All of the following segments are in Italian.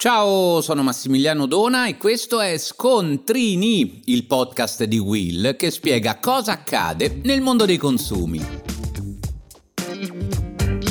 Ciao, sono Massimiliano Dona e questo è Scontrini, il podcast di Will che spiega cosa accade nel mondo dei consumi.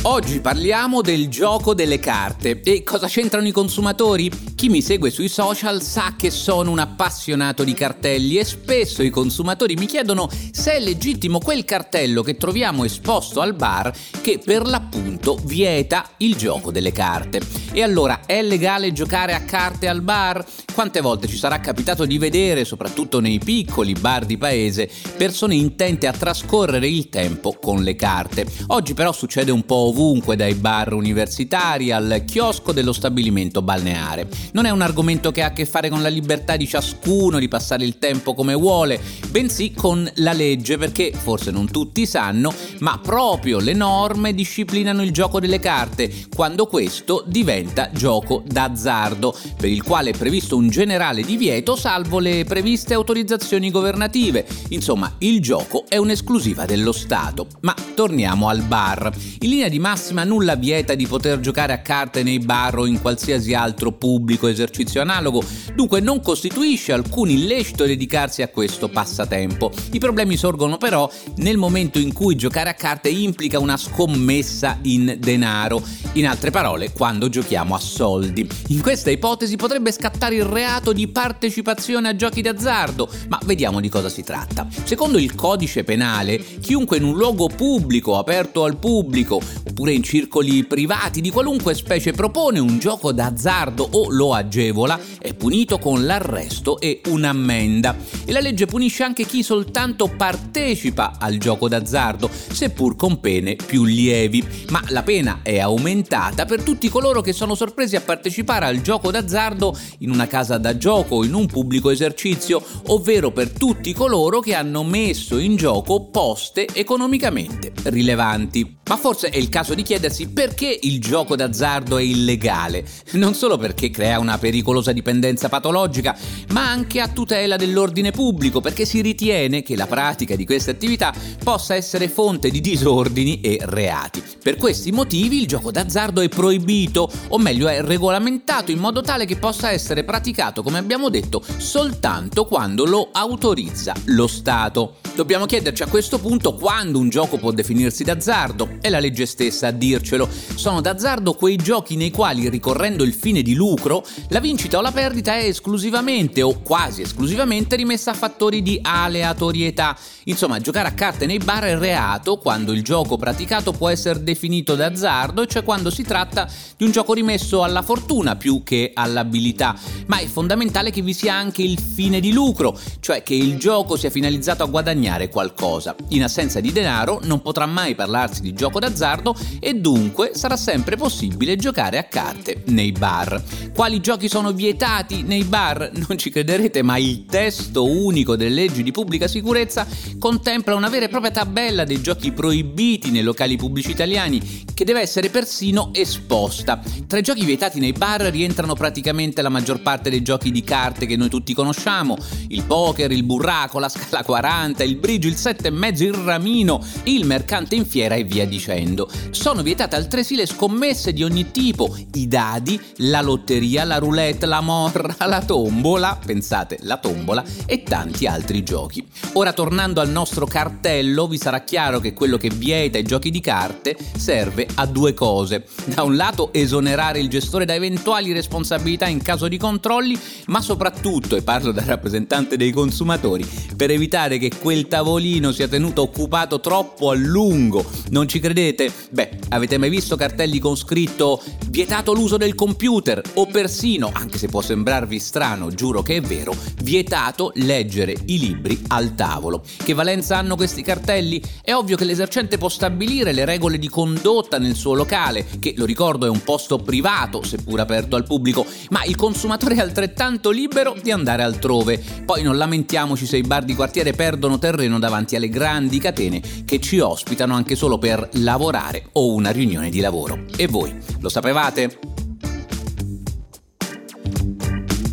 Oggi parliamo del gioco delle carte e cosa c'entrano i consumatori? Chi mi segue sui social sa che sono un appassionato di cartelli e spesso i consumatori mi chiedono se è legittimo quel cartello che troviamo esposto al bar che per l'appunto vieta il gioco delle carte. E allora è legale giocare a carte al bar? Quante volte ci sarà capitato di vedere, soprattutto nei piccoli bar di paese, persone intente a trascorrere il tempo con le carte? Oggi però succede un po' ovunque dai bar universitari al chiosco dello stabilimento balneare. Non è un argomento che ha a che fare con la libertà di ciascuno di passare il tempo come vuole, bensì con la legge, perché forse non tutti sanno, ma proprio le norme disciplinano il gioco delle carte, quando questo diventa gioco d'azzardo, per il quale è previsto un generale divieto salvo le previste autorizzazioni governative. Insomma, il gioco è un'esclusiva dello Stato. Ma torniamo al bar. In linea di massima nulla vieta di poter giocare a carte nei bar o in qualsiasi altro pubblico esercizio analogo, dunque non costituisce alcun illecito dedicarsi a questo passatempo. I problemi sorgono però nel momento in cui giocare a carte implica una scommessa in denaro, in altre parole quando giochiamo a soldi. In questa ipotesi potrebbe scattare il reato di partecipazione a giochi d'azzardo, ma vediamo di cosa si tratta. Secondo il codice penale, chiunque in un luogo pubblico aperto al pubblico oppure in circoli privati di qualunque specie propone un gioco d'azzardo o lo agevola, è punito con l'arresto e un'ammenda. E la legge punisce anche chi soltanto partecipa al gioco d'azzardo, seppur con pene più lievi. Ma la pena è aumentata per tutti coloro che sono sorpresi a partecipare al gioco d'azzardo in una casa da gioco o in un pubblico esercizio, ovvero per tutti coloro che hanno messo in gioco poste economicamente rilevanti. Ma forse è il caso di chiedersi perché il gioco d'azzardo è illegale, non solo perché crea una pericolosa dipendenza patologica, ma anche a tutela dell'ordine pubblico, perché si ritiene che la pratica di queste attività possa essere fonte di disordini e reati. Per questi motivi il gioco d'azzardo è proibito, o meglio è regolamentato in modo tale che possa essere praticato, come abbiamo detto, soltanto quando lo autorizza lo Stato. Dobbiamo chiederci a questo punto quando un gioco può definirsi d'azzardo. È la legge stessa a dircelo. Sono d'azzardo quei giochi nei quali, ricorrendo il fine di lucro, la vincita o la perdita è esclusivamente o quasi esclusivamente rimessa a fattori di aleatorietà. Insomma, giocare a carte nei bar è reato quando il gioco praticato può essere definito d'azzardo, cioè quando si tratta di un gioco rimesso alla fortuna più che all'abilità. Ma è fondamentale che vi sia anche il fine di lucro, cioè che il gioco sia finalizzato a guadagnare qualcosa. In assenza di denaro non potrà mai parlarsi di gioco d'azzardo e dunque sarà sempre possibile giocare a carte nei bar. Quali giochi sono vietati nei bar? Non ci crederete, ma il testo unico delle leggi di pubblica sicurezza contempla una vera e propria tabella dei giochi proibiti nei locali pubblici italiani che deve essere persino esposta. Tra i giochi vietati nei bar rientrano praticamente la maggior parte dei giochi di carte che noi tutti conosciamo, il poker, il burraco, la scala 40, il bridge, il 7,5, il ramino, il mercante in fiera e via dicendo. Sono vietate altresì le scommesse di ogni tipo, i dadi, la lotteria, la roulette, la morra, la tombola, pensate, la tombola e tanti altri giochi. Ora tornando al nostro cartello, vi sarà chiaro che quello che vieta i giochi di carte serve a due cose. Da un lato esonerare il gestore da eventuali responsabilità in caso di controlli, ma soprattutto, e parlo da rappresentante dei consumatori, per evitare che quel tavolino sia tenuto occupato troppo a lungo. Non ci credete? Beh, avete mai visto cartelli con scritto vietato l'uso del computer o persino, anche se può sembrarvi strano, giuro che è vero, vietato leggere i libri al tavolo. Che valenza hanno questi cartelli? È ovvio che l'esercente può stabilire le regole di condotta nel suo locale, che lo ricordo è un posto privato, seppur aperto al pubblico, ma il consumatore è altrettanto libero di andare altrove. Poi non lamentiamoci se i bar di quartiere perdono terreno davanti alle grandi catene che ci ospitano anche solo per lavorare o una riunione di lavoro. E voi, lo sapevate?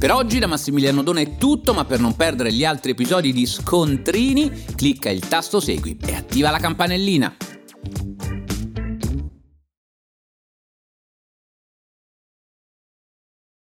Per oggi da Massimiliano Dona è tutto, ma per non perdere gli altri episodi di Scontrini, clicca il tasto segui e attiva la campanellina.